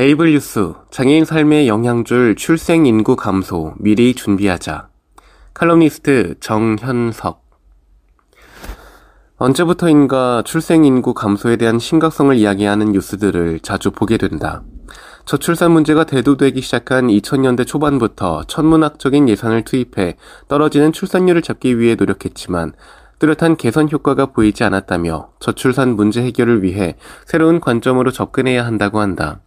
에이블 뉴스 장애인 삶에 영향줄 출생 인구 감소 미리 준비하자 칼럼니스트 정현석 언제부터인가 출생 인구 감소에 대한 심각성을 이야기하는 뉴스들을 자주 보게 된다. 저출산 문제가 대두되기 시작한 2000년대 초반부터 천문학적인 예산을 투입해 떨어지는 출산율을 잡기 위해 노력했지만 뚜렷한 개선 효과가 보이지 않았다며 저출산 문제 해결을 위해 새로운 관점으로 접근해야 한다고 한다.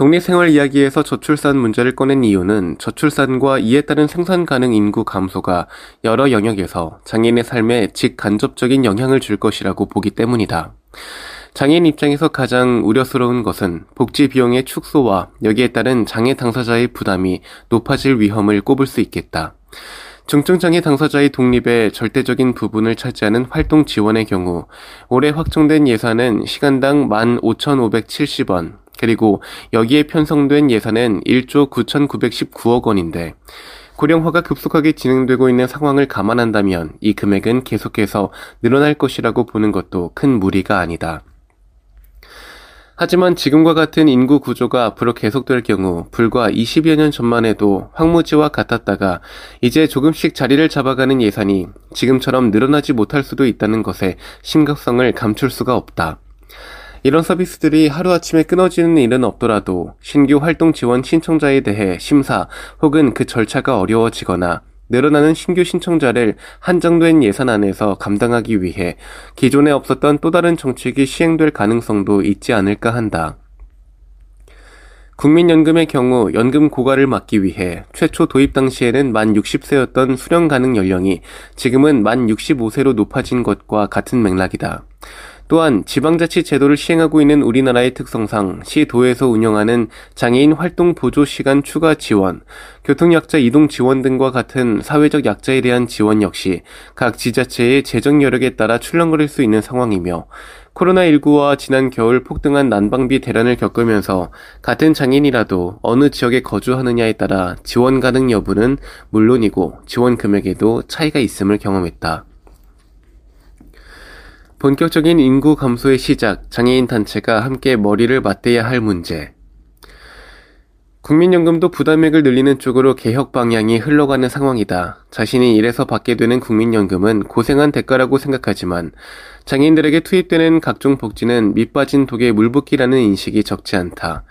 독립생활 이야기에서 저출산 문제를 꺼낸 이유는 저출산과 이에 따른 생산 가능 인구 감소가 여러 영역에서 장애인의 삶에 직간접적인 영향을 줄 것이라고 보기 때문이다. 장애인 입장에서 가장 우려스러운 것은 복지 비용의 축소와 여기에 따른 장애 당사자의 부담이 높아질 위험을 꼽을 수 있겠다. 중증장애 당사자의 독립의 절대적인 부분을 차지하는 활동 지원의 경우 올해 확정된 예산은 시간당 15,570원, 그리고 여기에 편성된 예산은 1조 9,919억 원인데 고령화가 급속하게 진행되고 있는 상황을 감안한다면 이 금액은 계속해서 늘어날 것이라고 보는 것도 큰 무리가 아니다. 하지만 지금과 같은 인구 구조가 앞으로 계속될 경우 불과 20여 년 전만 해도 황무지와 같았다가 이제 조금씩 자리를 잡아가는 예산이 지금처럼 늘어나지 못할 수도 있다는 것에 심각성을 감출 수가 없다. 이런 서비스들이 하루아침에 끊어지는 일은 없더라도 신규 활동 지원 신청자에 대해 심사 혹은 그 절차가 어려워지거나 늘어나는 신규 신청자를 한정된 예산 안에서 감당하기 위해 기존에 없었던 또 다른 정책이 시행될 가능성도 있지 않을까 한다. 국민연금의 경우 연금 고갈을 막기 위해 최초 도입 당시에는 만 60세였던 수령 가능 연령이 지금은 만 65세로 높아진 것과 같은 맥락이다. 또한 지방자치 제도를 시행하고 있는 우리나라의 특성상 시도에서 운영하는 장애인 활동 보조 시간 추가 지원, 교통약자 이동 지원 등과 같은 사회적 약자에 대한 지원 역시 각 지자체의 재정 여력에 따라 출렁거릴 수 있는 상황이며 코로나19와 지난 겨울 폭등한 난방비 대란을 겪으면서 같은 장애인이라도 어느 지역에 거주하느냐에 따라 지원 가능 여부는 물론이고 지원 금액에도 차이가 있음을 경험했다. 본격적인 인구 감소의 시작, 장애인 단체가 함께 머리를 맞대야 할 문제. 국민연금도 부담액을 늘리는 쪽으로 개혁 방향이 흘러가는 상황이다. 자신이 일해서 받게 되는 국민연금은 고생한 대가라고 생각하지만 장애인들에게 투입되는 각종 복지는 밑빠진 독에 물붓기라는 인식이 적지 않다.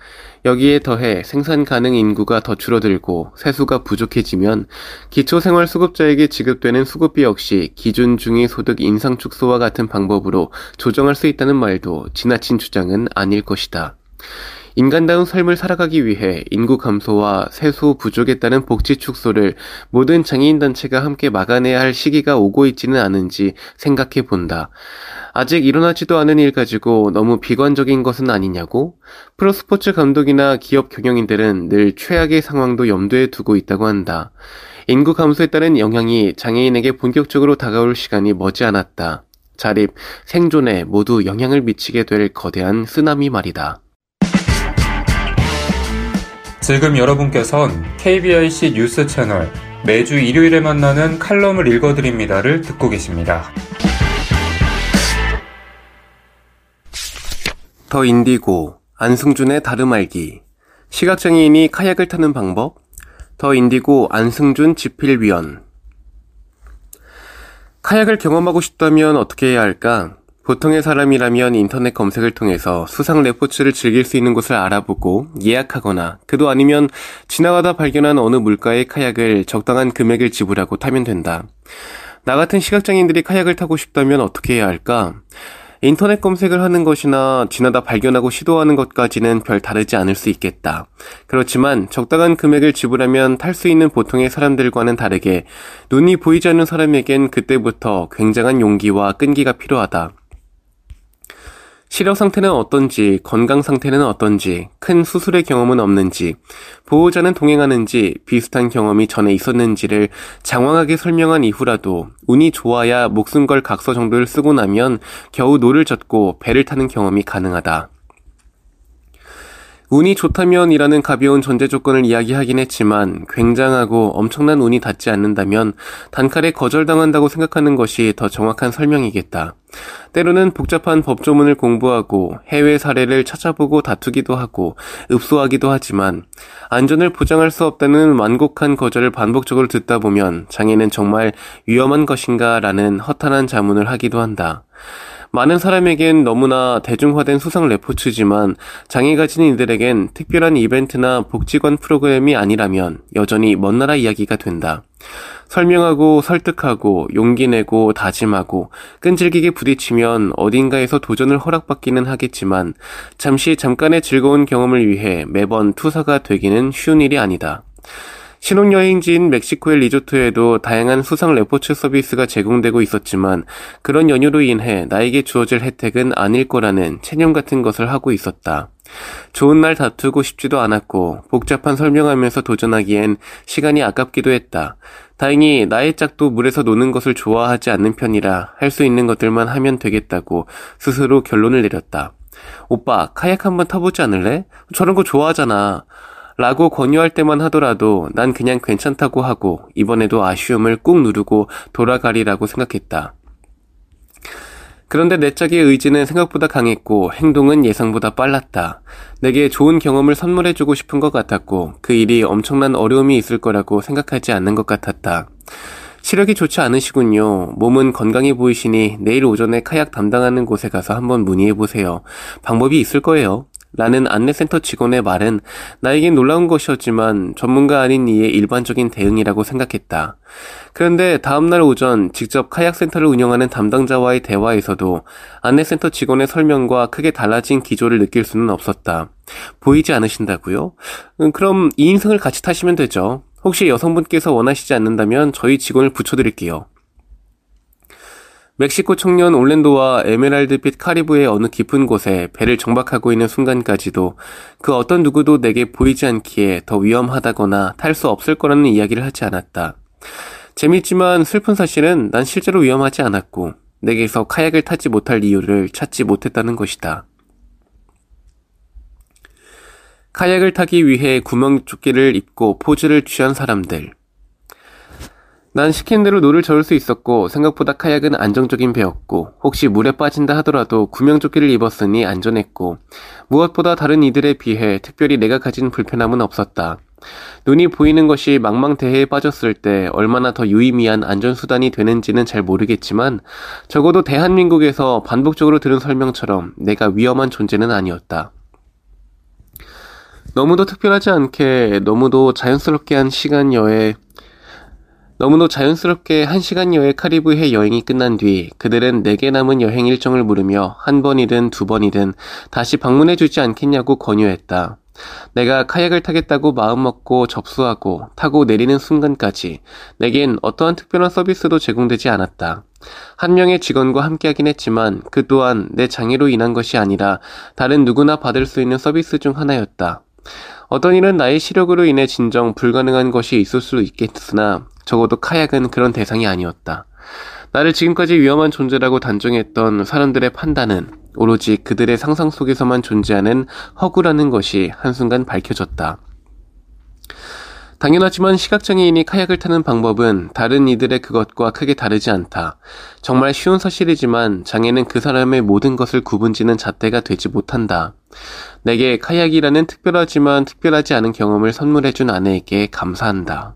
여기에 더해 생산 가능 인구가 더 줄어들고 세수가 부족해지면 기초생활수급자에게 지급되는 수급비 역시 기준 중위 소득 인상 축소와 같은 방법으로 조정할 수 있다는 말도 지나친 주장은 아닐 것이다. 인간다운 삶을 살아가기 위해 인구 감소와 세수 부족에 따른 복지 축소를 모든 장애인단체가 함께 막아내야 할 시기가 오고 있지는 않은지 생각해 본다. 아직 일어나지도 않은 일 가지고 너무 비관적인 것은 아니냐고? 프로스포츠 감독이나 기업 경영인들은 늘 최악의 상황도 염두에 두고 있다고 한다. 인구 감소에 따른 영향이 장애인에게 본격적으로 다가올 시간이 머지않았다. 자립, 생존에 모두 영향을 미치게 될 거대한 쓰나미 말이다. 지금 여러분께선 KBIC 뉴스 채널 매주 일요일에 만나는 칼럼을 읽어드립니다를 듣고 계십니다. 더 인디고, 안승준의 다름 알기, 시각장애인이 카약을 타는 방법, 더 인디고 안승준 집필위원. 카약을 경험하고 싶다면 어떻게 해야 할까? 보통의 사람이라면 인터넷 검색을 통해서 수상 레포츠를 즐길 수 있는 곳을 알아보고 예약하거나 그도 아니면 지나가다 발견한 어느 물가의 카약을 적당한 금액을 지불하고 타면 된다. 나 같은 시각장애인들이 카약을 타고 싶다면 어떻게 해야 할까? 인터넷 검색을 하는 것이나 지나다 발견하고 시도하는 것까지는 별 다르지 않을 수 있겠다. 그렇지만 적당한 금액을 지불하면 탈 수 있는 보통의 사람들과는 다르게 눈이 보이지 않는 사람에겐 그때부터 굉장한 용기와 끈기가 필요하다. 시력 상태는 어떤지, 건강 상태는 어떤지, 큰 수술의 경험은 없는지, 보호자는 동행하는지, 비슷한 경험이 전에 있었는지를 장황하게 설명한 이후라도 운이 좋아야 목숨 걸 각서 정도를 쓰고 나면 겨우 노를 젓고 배를 타는 경험이 가능하다. 운이 좋다면이라는 가벼운 전제 조건을 이야기하긴 했지만 굉장하고 엄청난 운이 닿지 않는다면 단칼에 거절당한다고 생각하는 것이 더 정확한 설명이겠다. 때로는 복잡한 법조문을 공부하고 해외 사례를 찾아보고 다투기도 하고 읍소하기도 하지만 안전을 보장할 수 없다는 완곡한 거절을 반복적으로 듣다 보면 장애는 정말 위험한 것인가 라는 허탄한 자문을 하기도 한다. 많은 사람에겐 너무나 대중화된 수상 레포츠지만 장애 가진 이들에겐 특별한 이벤트나 복지관 프로그램이 아니라면 여전히 먼 나라 이야기가 된다. 설명하고 설득하고 용기 내고 다짐하고 끈질기게 부딪히면 어딘가에서 도전을 허락받기는 하겠지만 잠시 잠깐의 즐거운 경험을 위해 매번 투사가 되기는 쉬운 일이 아니다. 신혼여행지인 멕시코의 리조트에도 다양한 수상 레포츠 서비스가 제공되고 있었지만 그런 연유로 인해 나에게 주어질 혜택은 아닐 거라는 체념 같은 것을 하고 있었다. 좋은 날 다투고 싶지도 않았고 복잡한 설명하면서 도전하기엔 시간이 아깝기도 했다. 다행히 나의 짝도 물에서 노는 것을 좋아하지 않는 편이라 할 수 있는 것들만 하면 되겠다고 스스로 결론을 내렸다. 오빠, 카약 한번 타보지 않을래? 저런 거 좋아하잖아. 라고 권유할 때만 하더라도 난 그냥 괜찮다고 하고 이번에도 아쉬움을 꾹 누르고 돌아가리라고 생각했다. 그런데 내 짝의 의지는 생각보다 강했고 행동은 예상보다 빨랐다. 내게 좋은 경험을 선물해주고 싶은 것 같았고 그 일이 엄청난 어려움이 있을 거라고 생각하지 않는 것 같았다. 시력이 좋지 않으시군요. 몸은 건강해 보이시니 내일 오전에 카약 담당하는 곳에 가서 한번 문의해 보세요. 방법이 있을 거예요. 라는 안내센터 직원의 말은 나에겐 놀라운 것이었지만 전문가 아닌 이의 일반적인 대응이라고 생각했다. 그런데 다음날 오전 직접 카약센터를 운영하는 담당자와의 대화에서도 안내센터 직원의 설명과 크게 달라진 기조를 느낄 수는 없었다. 보이지 않으신다고요? 음, 그럼 2인승을 같이 타시면 되죠. 혹시 여성분께서 원하시지 않는다면 저희 직원을 붙여드릴게요. 멕시코 청년 올랜도와 에메랄드빛 카리브의 어느 깊은 곳에 배를 정박하고 있는 순간까지도 그 어떤 누구도 내게 보이지 않기에 더 위험하다거나 탈 수 없을 거라는 이야기를 하지 않았다. 재밌지만 슬픈 사실은 난 실제로 위험하지 않았고 내게서 카약을 타지 못할 이유를 찾지 못했다는 것이다. 카약을 타기 위해 구명조끼를 입고 포즈를 취한 사람들. 난 시킨 대로 노를 저을 수 있었고 생각보다 카약은 안정적인 배였고 혹시 물에 빠진다 하더라도 구명조끼를 입었으니 안전했고 무엇보다 다른 이들에 비해 특별히 내가 가진 불편함은 없었다. 눈이 보이는 것이 망망대해에 빠졌을 때 얼마나 더 유의미한 안전수단이 되는지는 잘 모르겠지만 적어도 대한민국에서 반복적으로 들은 설명처럼 내가 위험한 존재는 아니었다. 너무도 특별하지 않게 너무도 자연스럽게 한 시간 여에 너무도 자연스럽게 한 시간여의 카리브해 여행이 끝난 뒤 그들은 내게 남은 여행 일정을 물으며 한 번이든 두 번이든 다시 방문해 주지 않겠냐고 권유했다. 내가 카약을 타겠다고 마음먹고 접수하고 타고 내리는 순간까지 내겐 어떠한 특별한 서비스도 제공되지 않았다. 한 명의 직원과 함께 하긴 했지만 그 또한 내 장애로 인한 것이 아니라 다른 누구나 받을 수 있는 서비스 중 하나였다. 어떤 일은 나의 시력으로 인해 진정 불가능한 것이 있을 수 있겠으나 적어도 카약은 그런 대상이 아니었다. 나를 지금까지 위험한 존재라고 단정했던 사람들의 판단은 오로지 그들의 상상 속에서만 존재하는 허구라는 것이 한순간 밝혀졌다. 당연하지만 시각장애인이 카약을 타는 방법은 다른 이들의 그것과 크게 다르지 않다. 정말 쉬운 사실이지만 장애는 그 사람의 모든 것을 구분짓는 잣대가 되지 못한다. 내게 카약이라는 특별하지만 특별하지 않은 경험을 선물해준 아내에게 감사한다.